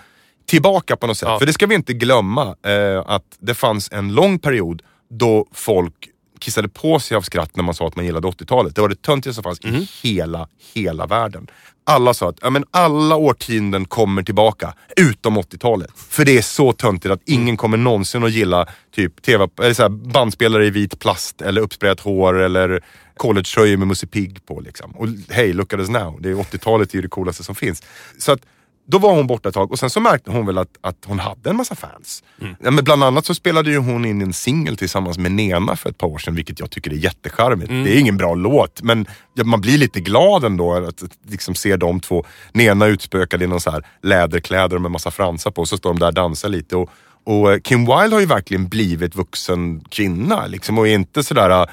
tillbaka på något sätt, Ja. för det ska vi inte glömma, eh, att det fanns en lång period då folk kissade på sig av skratt när man sa att man gillade 80-talet. Det var det töntigaste som fanns i hela, hela världen. Alla sa att ja, men alla årtionden kommer tillbaka, utom 80-talet. För det är så töntigt att ingen kommer någonsin att gilla typ TV, eller så här, bandspelare i vit plast eller uppsprayat hår eller collegetröjor med Musse Pigg på. Liksom. Och hej, look at us now. Det är 80-talet är ju det coolaste som finns. Så att då var hon borta ett tag och sen så märkte hon väl att, att hon hade en massa fans. Ja, men bland annat så spelade ju hon in en singel tillsammans med Nena för ett par år sedan, vilket jag tycker är jättecharmigt. Det är ingen bra låt, men man blir lite glad ändå att, liksom se de två. Nena utspökad i någon så här läderkläder med massa fransar på, så står de där och dansar lite. Och, och Kim Wilde har ju verkligen blivit vuxen kvinna liksom, och är inte sådär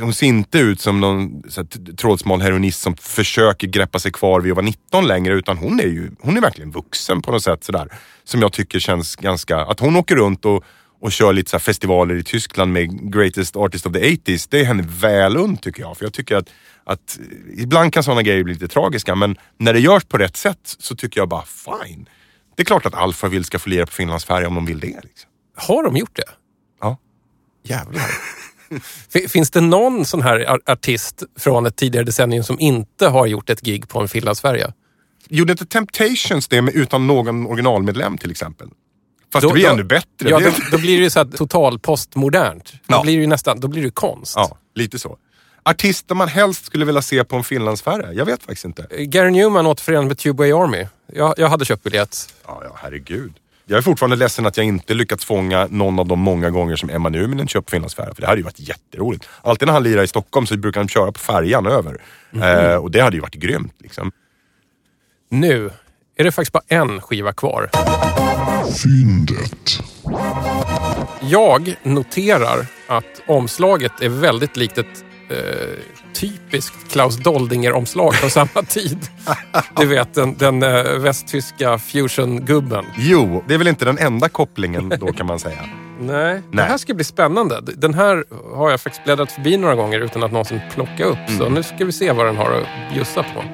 hon ser inte ut som någon så här, trådsmal heroinist som försöker greppa sig kvar vid att vara 19 längre utan hon är ju hon är verkligen vuxen på något sätt sådär. Som jag tycker känns ganska, att hon åker runt och, och kör lite så här festivaler i Tyskland med Greatest Artist of the 80s. Det är henne väl und tycker jag. För jag tycker att, att ibland kan sådana grejer bli lite tragiska men när det görs på rätt sätt så tycker jag bara fine. Det är klart att Alphaville ska få lira på Finlandsfärja om de vill det. Liksom. Har de gjort det? Ja. Jävlar. Fi- Finns det någon sån här ar- artist från ett tidigare decennium som inte har gjort ett gig på en Finlandsfärja? Gjorde inte Temptations det med, utan någon originalmedlem till exempel? Fast Då- det blir då- ännu bättre. Ja, Det- då, då blir det ju så här total postmodernt. Då Ja. blir det ju nästan, då blir det konst. Ja, lite så. Artister man helst skulle vilja se på en Finlandsfärja? Jag vet faktiskt inte. Gary Newman återförenad med Tubeway Army. Jag, jag hade köpt biljett. Ja, ja, herregud. Jag är fortfarande ledsen att jag inte lyckats fånga någon av de många gånger som Emma Nyminen kör på Finlandsfärja. För det hade ju varit jätteroligt. Alltid när han lirar i Stockholm så brukar han köra på färjan över. Eh, och det hade ju varit grymt. Liksom. Nu är det faktiskt bara en skiva kvar. Fyndet. Jag noterar att omslaget är väldigt likt ett eh, typiskt Klaus Doldinger-omslag från samma tid. Du vet, den, den eh, västtyska fusion-gubben. Jo, det är väl inte den enda kopplingen då kan man säga. Nej, det här ska bli spännande. Den här har jag faktiskt bläddrat förbi några gånger utan att någonsin plocka upp. Så nu ska vi se vad den har att bjussa på.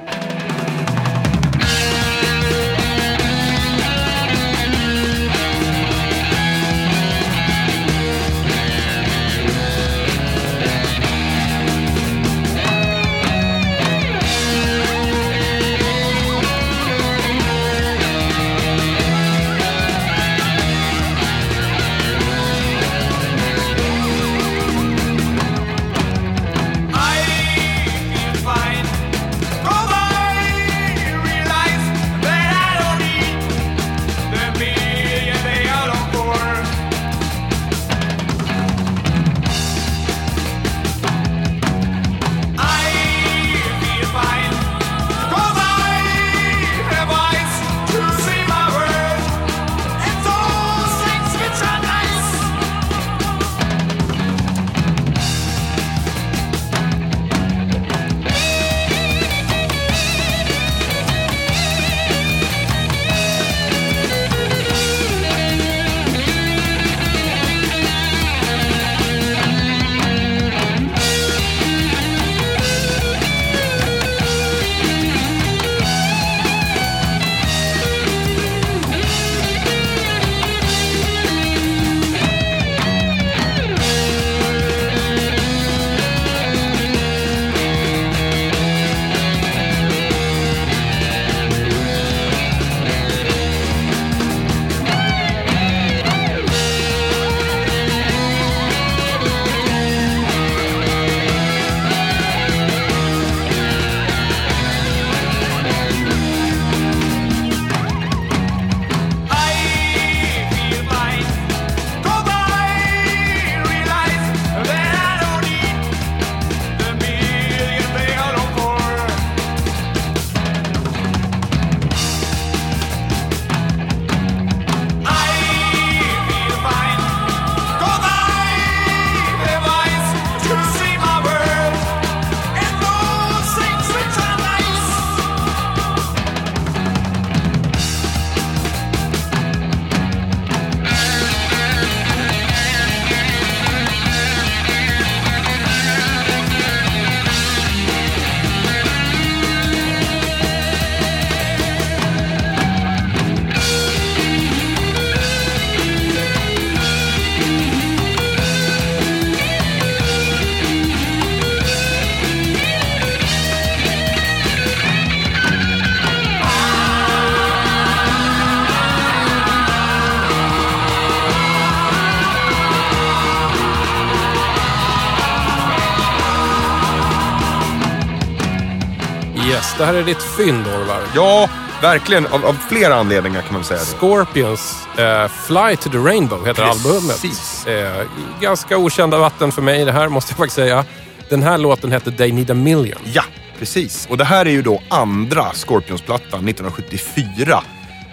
Här är ditt fynd, Orvar. Ja, verkligen. Av, av flera anledningar kan man säga det. Scorpions eh, Fly to the Rainbow heter albumet. Precis. Eh, ganska okända vatten för mig det här, måste jag faktiskt säga. Den här låten hette They Need a Million. Ja, precis. Och det här är ju då andra Scorpions-plattan 1974.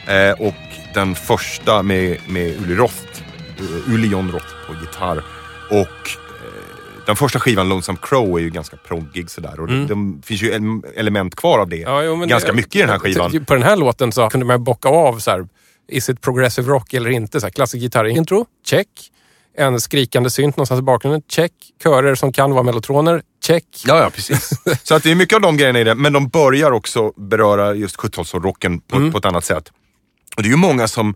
Eh, och den första med, med Uli Roth, eh, Uli John Roth på gitarr. Och den första skivan, Lonesome Crow, är ju ganska proggig sådär. Och det, det finns ju ele- element kvar av det. Mm. Ja, jo, ganska det- mycket i den här skivan. På den här låten så kunde man bocka av så här, is it progressive rock eller inte? Så här, klassisk gitarrintro, check. En skrikande synt någonstans i bakgrunden, check. Körer som kan vara mellotroner, check. Ja, ja, precis. Så att det är mycket av de grejerna i det, men de börjar också beröra just 70-talsrocken på, Mm. på ett annat sätt. Och det är ju många som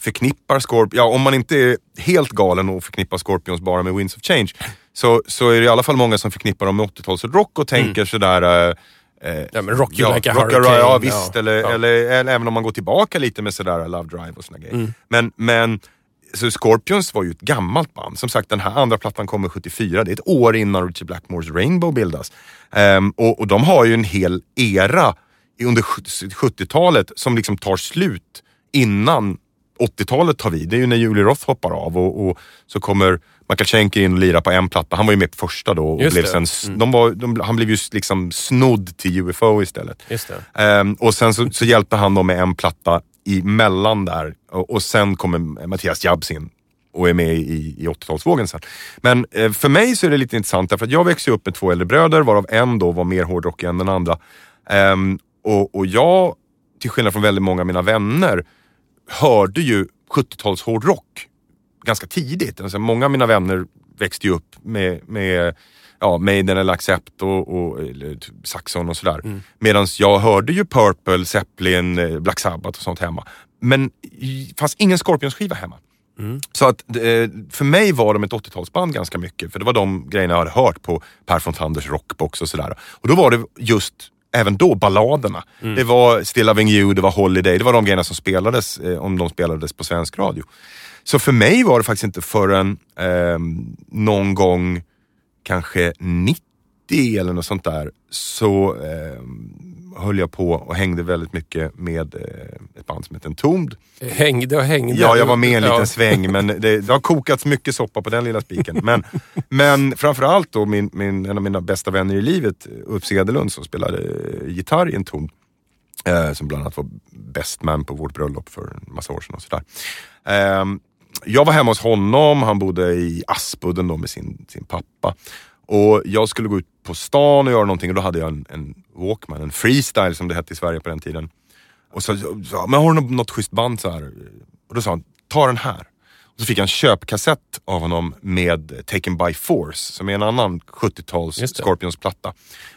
förknippar Scorpions, ja om man inte är helt galen och förknippar Scorpions bara med Winds of Change, så, så är det i alla fall många som förknippar dem med 80-talsrock och tänker sådär... eh, eh, Mm. Ja, men Rock You Like a Rock Hurricane, Ja, visst. ja. Eller, Ja. Eller, eller även om man går tillbaka lite med sådär Love Drive och såna grejer. Mm. Men, men så Scorpions var ju ett gammalt band. Som sagt, den här andra plattan kommer 74. Det är ett år innan Richie Blackmores Rainbow bildas. Ehm, och, och de har ju en hel era under 70-talet som liksom tar slut innan 80-talet tar vid. Det är ju när Julie Roth hoppar av och, och så kommer Michael Schenker in och lirar på en platta. Han var ju med på första då och Just blev sen, s- de var, de, han blev ju liksom snodd till UFO istället. Ehm, och sen så, så hjälpte han dem med en platta emellan där och, och sen kommer Mattias Jabs in och är med i, i 80-talsvågen sen. Men eh, för mig så är det lite intressant därför att jag växte upp med två äldre bröder varav en då var mer hårdrockig än den andra. Ehm, och, och jag, till skillnad från väldigt många av mina vänner, hörde ju 70-tals hårdrock ganska tidigt. Alltså, många av mina vänner växte ju upp med, med ja, Maiden eller Accept och, och typ Saxon och sådär. Mm. Medan jag hörde ju Purple, Zeppelin, eh, Black Sabbath och sånt hemma. Men det fanns ingen Scorpions-skiva hemma. Mm. Så att eh, för mig var de ett 80-talsband ganska mycket. För det var de grejerna jag hade hört på Per von Tanders rockbox och sådär. Och då var det just, även då, balladerna. Mm. Det var Still Loving You, det var Holiday. Det var de grejerna som spelades, eh, om de spelades på svensk radio. Så för mig var det faktiskt inte förrän eh, någon gång kanske 90 eller något sånt där så eh, höll jag på och hängde väldigt mycket med eh, ett band som heter Entombed. Hängde och hängde. Ja, jag var med en liten Ja. sväng men det, det har kokats mycket soppa på den lilla spiken. Men, men framförallt då min, min, en av mina bästa vänner i livet, Uffe Edelund som spelade eh, gitarr i Entombed. Eh, som bland annat var best man på vårt bröllop för en massa år sedan och sådär. Ehm, jag var hemma hos honom, han bodde i Aspudden då med sin, sin pappa. Och jag skulle gå ut på stan och göra någonting och då hade jag en, en Walkman, en freestyle som det hette i Sverige på den tiden. Och så sa men har du något, schysst band så här? Och då sa han, ta den här. Och så fick jag en köpkassett av honom med Taken by Force, som är en annan 70-tals Just det. Scorpions-platta.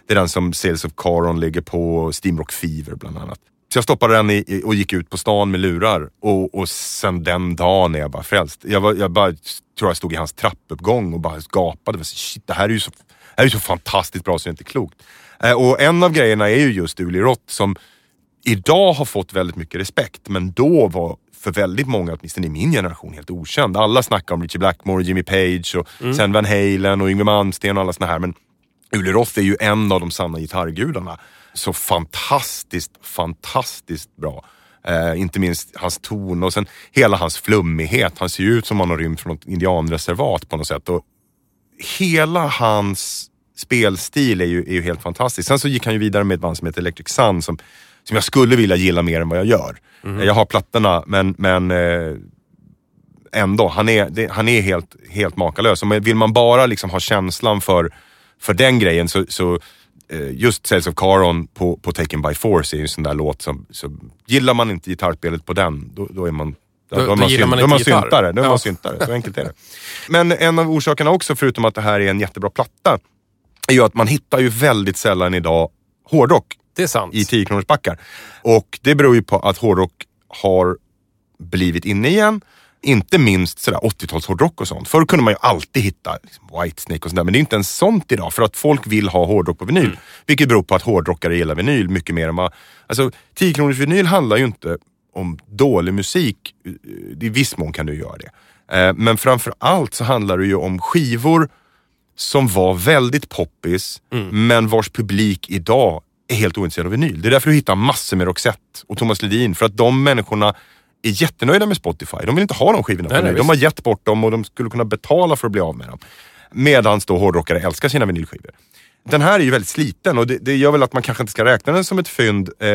Det är den som Sales of Caron ligger på, Steamrock Fever bland annat. Så jag stoppade den i, och gick ut på stan med lurar och, och sen den dagen är jag bara frälst. Jag, var, jag bara, tror jag stod i hans trappuppgång och bara gapade. Shit, det här är ju så, det här är så fantastiskt bra så det är inte klokt. Eh, och en av grejerna är ju just Uli Roth som idag har fått väldigt mycket respekt men då var för väldigt många, åtminstone i min generation, helt okänd. Alla snackar om Richie Blackmore, Jimmy Page och sen Van Halen och Yngwie Malmsteen och alla såna här. Men Uli Roth är ju en av de sanna gitarrgudarna. Så fantastiskt, fantastiskt bra. Eh, inte minst hans ton och sen hela hans flummighet. Han ser ju ut som han har rymt från något indianreservat på något sätt. Och hela hans spelstil är ju, är ju helt fantastisk. Sen så gick han ju vidare med ett band som heter Electric Sun som, som jag skulle vilja gilla mer än vad jag gör. Eh, Jag har plattorna men, men eh, ändå, han är, det, han är helt, helt makalös. Och vill man bara liksom ha känslan för, för den grejen så, så eh, just Sales of Caron på, på Taken by Force är ju en sån där låt som, så gillar man inte gitarrspelet på den, då, då är man Då- är då man gillar man då är man inte syntare. Då Ja. man syntare. Så enkelt är det. Men en av orsakerna också, förutom att det här är en jättebra platta, är ju att man hittar ju väldigt sällan idag hårdrock Det är sant. i 10 kronors backar. Och det beror ju på att hårdrock har blivit inne igen. Inte minst sådär 80-tals hårdrock och sånt. Förr kunde man ju alltid hitta liksom, Whitesnake och sådär. Men det är inte ens sånt idag. För att folk vill ha hårdrock på vinyl. Vilket beror på att hårdrockare gillar vinyl mycket mer än vad... Alltså 10 kronors vinyl handlar ju inte om dålig musik. I viss mån kan du göra det. Eh, Men framför allt så handlar det ju om skivor som var väldigt poppis, men vars publik idag är helt ointresserade av vinyl. Det är därför du hittar massor med Roxette och Thomas Ledin. För att de människorna är jättenöjda med Spotify. De vill inte ha de skivorna på Nej, nej, vinyl. De har gett bort dem och de skulle kunna betala för att bli av med dem. Medan då hårdrockare älskar sina vinylskivor. Den här är ju väldigt sliten och det, det gör väl att man kanske inte ska räkna den som ett fynd. Eh,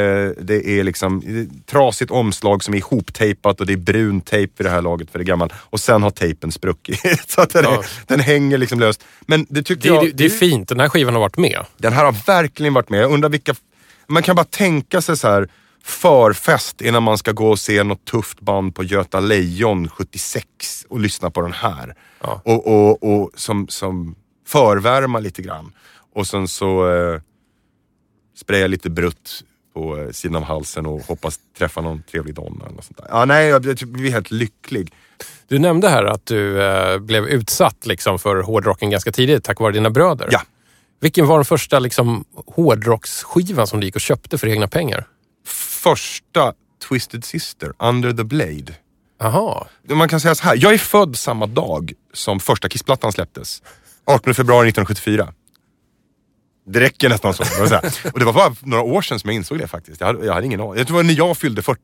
det är liksom trasigt omslag som är ihoptejpat och det är brun tejp vid det här laget för det är gammal. Och sen har tejpen spruckit. så att den, Ja. är, den hänger liksom löst. Men det tycker Det, jag... det, det är fint, den här skivan har varit med. Den här har verkligen varit med. Jag undrar vilka... Man kan bara tänka sig så här förfest innan man ska gå och se något tufft band på Göta Lejon 76 och lyssna på den här. Ja. Och, och, och som, som förvärma lite grann. Och sen så eh, spraya lite brutt på eh, sidan av halsen och hoppas träffa någon trevlig donna eller något sånt där. Ja, nej, jag jag blir helt lycklig. Du nämnde här att du eh, blev utsatt liksom, för hårdrocken ganska tidigt tack vare dina bröder. Ja. Vilken var den första liksom, hårdrocksskivan som du gick och köpte för egna pengar? Första Twisted Sister, Under the Blade. Jaha. Man kan säga så här, jag är född samma dag som första Kissplattan släpptes. 18 februari 1974. Det räcker nästan så. Och det var bara några år sedan som jag insåg det faktiskt. Jag hade, jag hade ingen aning. Jag tror det var när jag fyllde 40.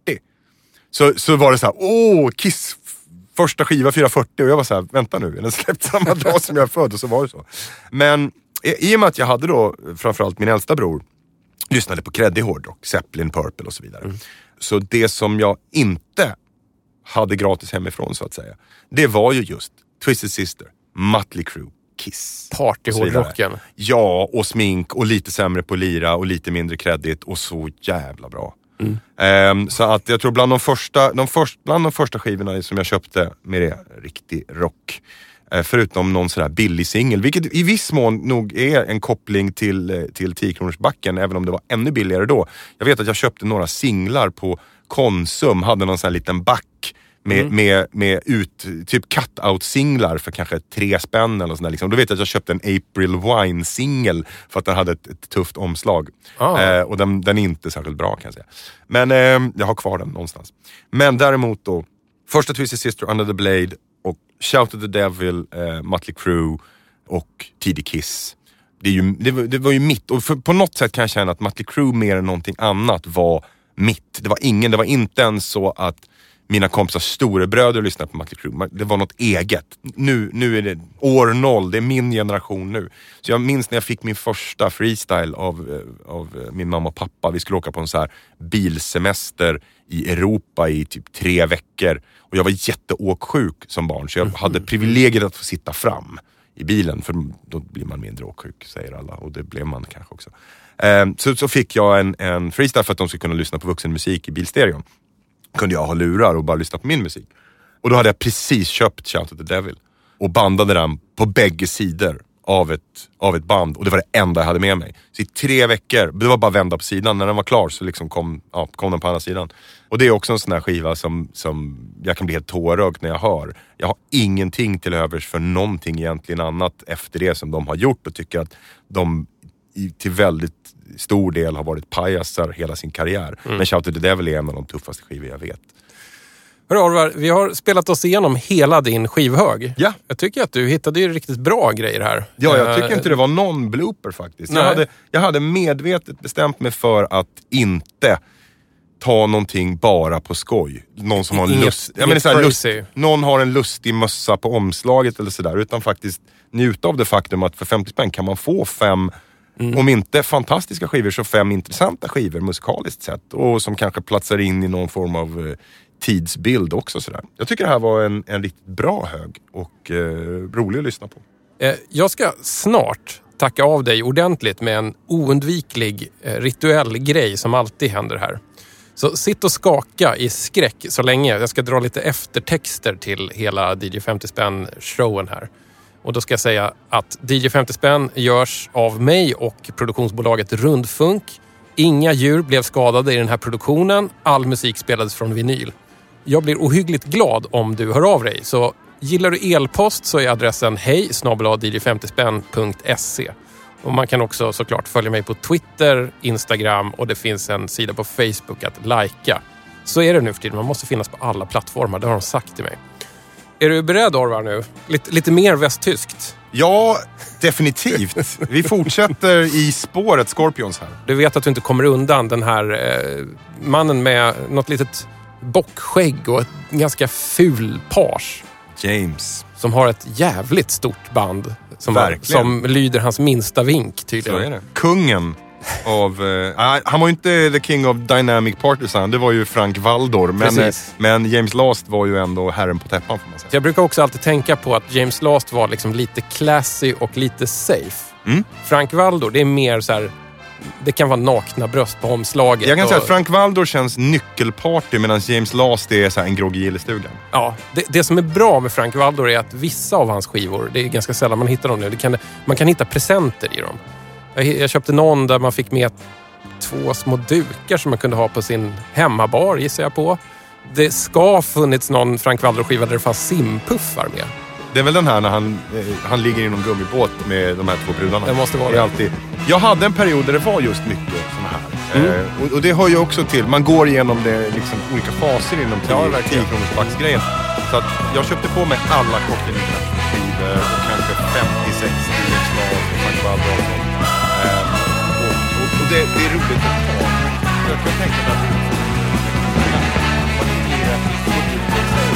Så, så var det så här, åh, Kiss första skiva 440 och jag var så här, vänta nu, den släppt samma dag som jag är född? Och så var det så. Men i, och med att jag hade då framförallt min äldsta bror lyssnade på kreddig hårdrock, Zeppelin, Purple och så vidare. Så det som jag inte hade gratis hemifrån så att säga. Det var ju just Twisted Sister, Mötley Crüe, Kiss. Partyhårdrocken. Ja, och smink och lite sämre på lira och lite mindre kreddigt och så jävla bra. Ehm, så att jag tror bland de första, de först, bland de första skivorna som jag köpte med det, riktig rock. Eh, förutom någon sån här billig singel, vilket i viss mån nog är en koppling till, eh, till 10 kronors backen även om det var ännu billigare då. Jag vet att jag köpte några singlar på Konsum, hade någon sån här liten back med, med, med ut, typ cut-out-singlar för kanske tre spänn eller sådär. Liksom. Då vet jag att jag köpte en April Wine-singel för att den hade ett, ett tufft omslag. Ah. Eh, och den, den är inte särskilt bra kan jag säga. Men eh, jag har kvar den någonstans. Men däremot då, första Twisted Sister, Under the Blade och Shout at the Devil, eh, Mötley Crüe och tidig Kiss. Det, är ju, det, var, det var ju mitt, och för, på något sätt kan jag känna att Mötley Crüe mer än någonting annat var mitt. Det var ingen, det var inte ens så att mina kompisars storebröder lyssnade på Mötley Crüe. Det var något eget. Nu, nu är det år noll, det är min generation nu. Så jag minns när jag fick min första freestyle av, eh, av eh, min mamma och pappa. Vi skulle åka på en så här bilsemester i Europa i typ tre veckor. Och jag var jätteåksjuk som barn så jag hade privilegiet att få sitta fram i bilen. För då blir man mindre åksjuk säger alla och det blev man kanske också. Ehm, så, så fick jag en, en freestyle för att de skulle kunna lyssna på vuxenmusik i bilstereon kunde jag ha lurar och bara lyssna på min musik. Och då hade jag precis köpt Shout at the Devil och bandade den på bägge sidor av ett, av ett band och det var det enda jag hade med mig. Så i tre veckor, det var bara att vända på sidan. När den var klar så liksom kom, ja, kom den på andra sidan. Och det är också en sån här skiva som, som jag kan bli helt tårögd när jag hör. Jag har ingenting till övers för någonting egentligen annat efter det som de har gjort och tycker att de i, till väldigt stor del har varit pajasar hela sin karriär. Men Shout at the Devil är en av de tuffaste skivor jag vet. Hörru Orvar, vi har spelat oss igenom hela din skivhög. Ja. Jag tycker att du hittade ju riktigt bra grejer här. Ja, jag Eh, tycker inte det var någon blooper faktiskt. Jag hade, jag hade medvetet bestämt mig för att inte ta någonting bara på skoj. Någon som har en Inget- lust, jag menar, så här, lust, någon har en lustig mössa på omslaget eller sådär. Utan faktiskt njuta av det faktum att för 50 spänn kan man få fem, Mm. om inte fantastiska skivor, så fem intressanta skivor musikaliskt sett. Och som kanske platsar in i någon form av eh, tidsbild också. Sådär. Jag tycker det här var en, en riktigt bra hög och eh, rolig att lyssna på. Eh, Jag ska snart tacka av dig ordentligt med en oundviklig eh, rituell grej som alltid händer här. Så sitt och skaka i skräck så länge. Jag ska dra lite eftertexter till hela DJ 50 spänn showen här. Och då ska jag säga att DJ 50 spänn görs av mig och produktionsbolaget Rundfunk. Inga djur blev skadade i den här produktionen. All musik spelades från vinyl. Jag blir ohyggligt glad om du hör av dig. Så gillar du elpost så är adressen hej 50 spänn.se. Och man kan också såklart följa mig på Twitter, Instagram och det finns en sida på Facebook att lajka. Så är det nu för tiden. Man måste finnas på alla plattformar. Det har de sagt till mig. Är du beredd Orvar nu? Lite, lite mer västtyskt? Ja, definitivt. Vi fortsätter i spåret Scorpions här. Du vet att du inte kommer undan den här eh, mannen med något litet bockskägg och ett ganska ful page. James. Som har ett jävligt stort band. Som, Verkligen. som lyder hans minsta vink Så tydligen. är det. Kungen av... Eh, han var ju inte the king of dynamic partisan. Det var ju Frank Valdor. Men, eh, men James Last var ju ändå herren på täppan får man säga. Jag brukar också alltid tänka på att James Last var liksom lite classy och lite safe. Mm. Frank Valdor, det är mer så här... Det kan vara nakna bröst på omslaget. Jag kan och, säga att Frank Valdor känns nyckelparty medan James Last är så en i gillestugan. Ja, det, det som är bra med Frank Valdor är att vissa av hans skivor, det är ganska sällan man hittar dem nu, kan, man kan hitta presenter i dem. Jag, jag köpte någon där man fick med två små dukar som man kunde ha på sin hemmabar, gissar jag på. Det ska ha funnits någon Frank Valdor-skiva där det fanns simpuffar med. Det är väl den här när han, eh, han ligger i någon gummibåt med de här två brudarna. Det måste vara det. alltid. Jag hade en period där det var just mycket såna här. Mm. Eh, och, och det hör ju också till, man går igenom det, liksom, olika faser inom Ja, 10 verkligen. kronors grejen Så att jag köpte på mig alla skivor och kanske 50-60 slag och Frank. Eh, och, det, det är roligt att ta. Jag kan tänka mig att det är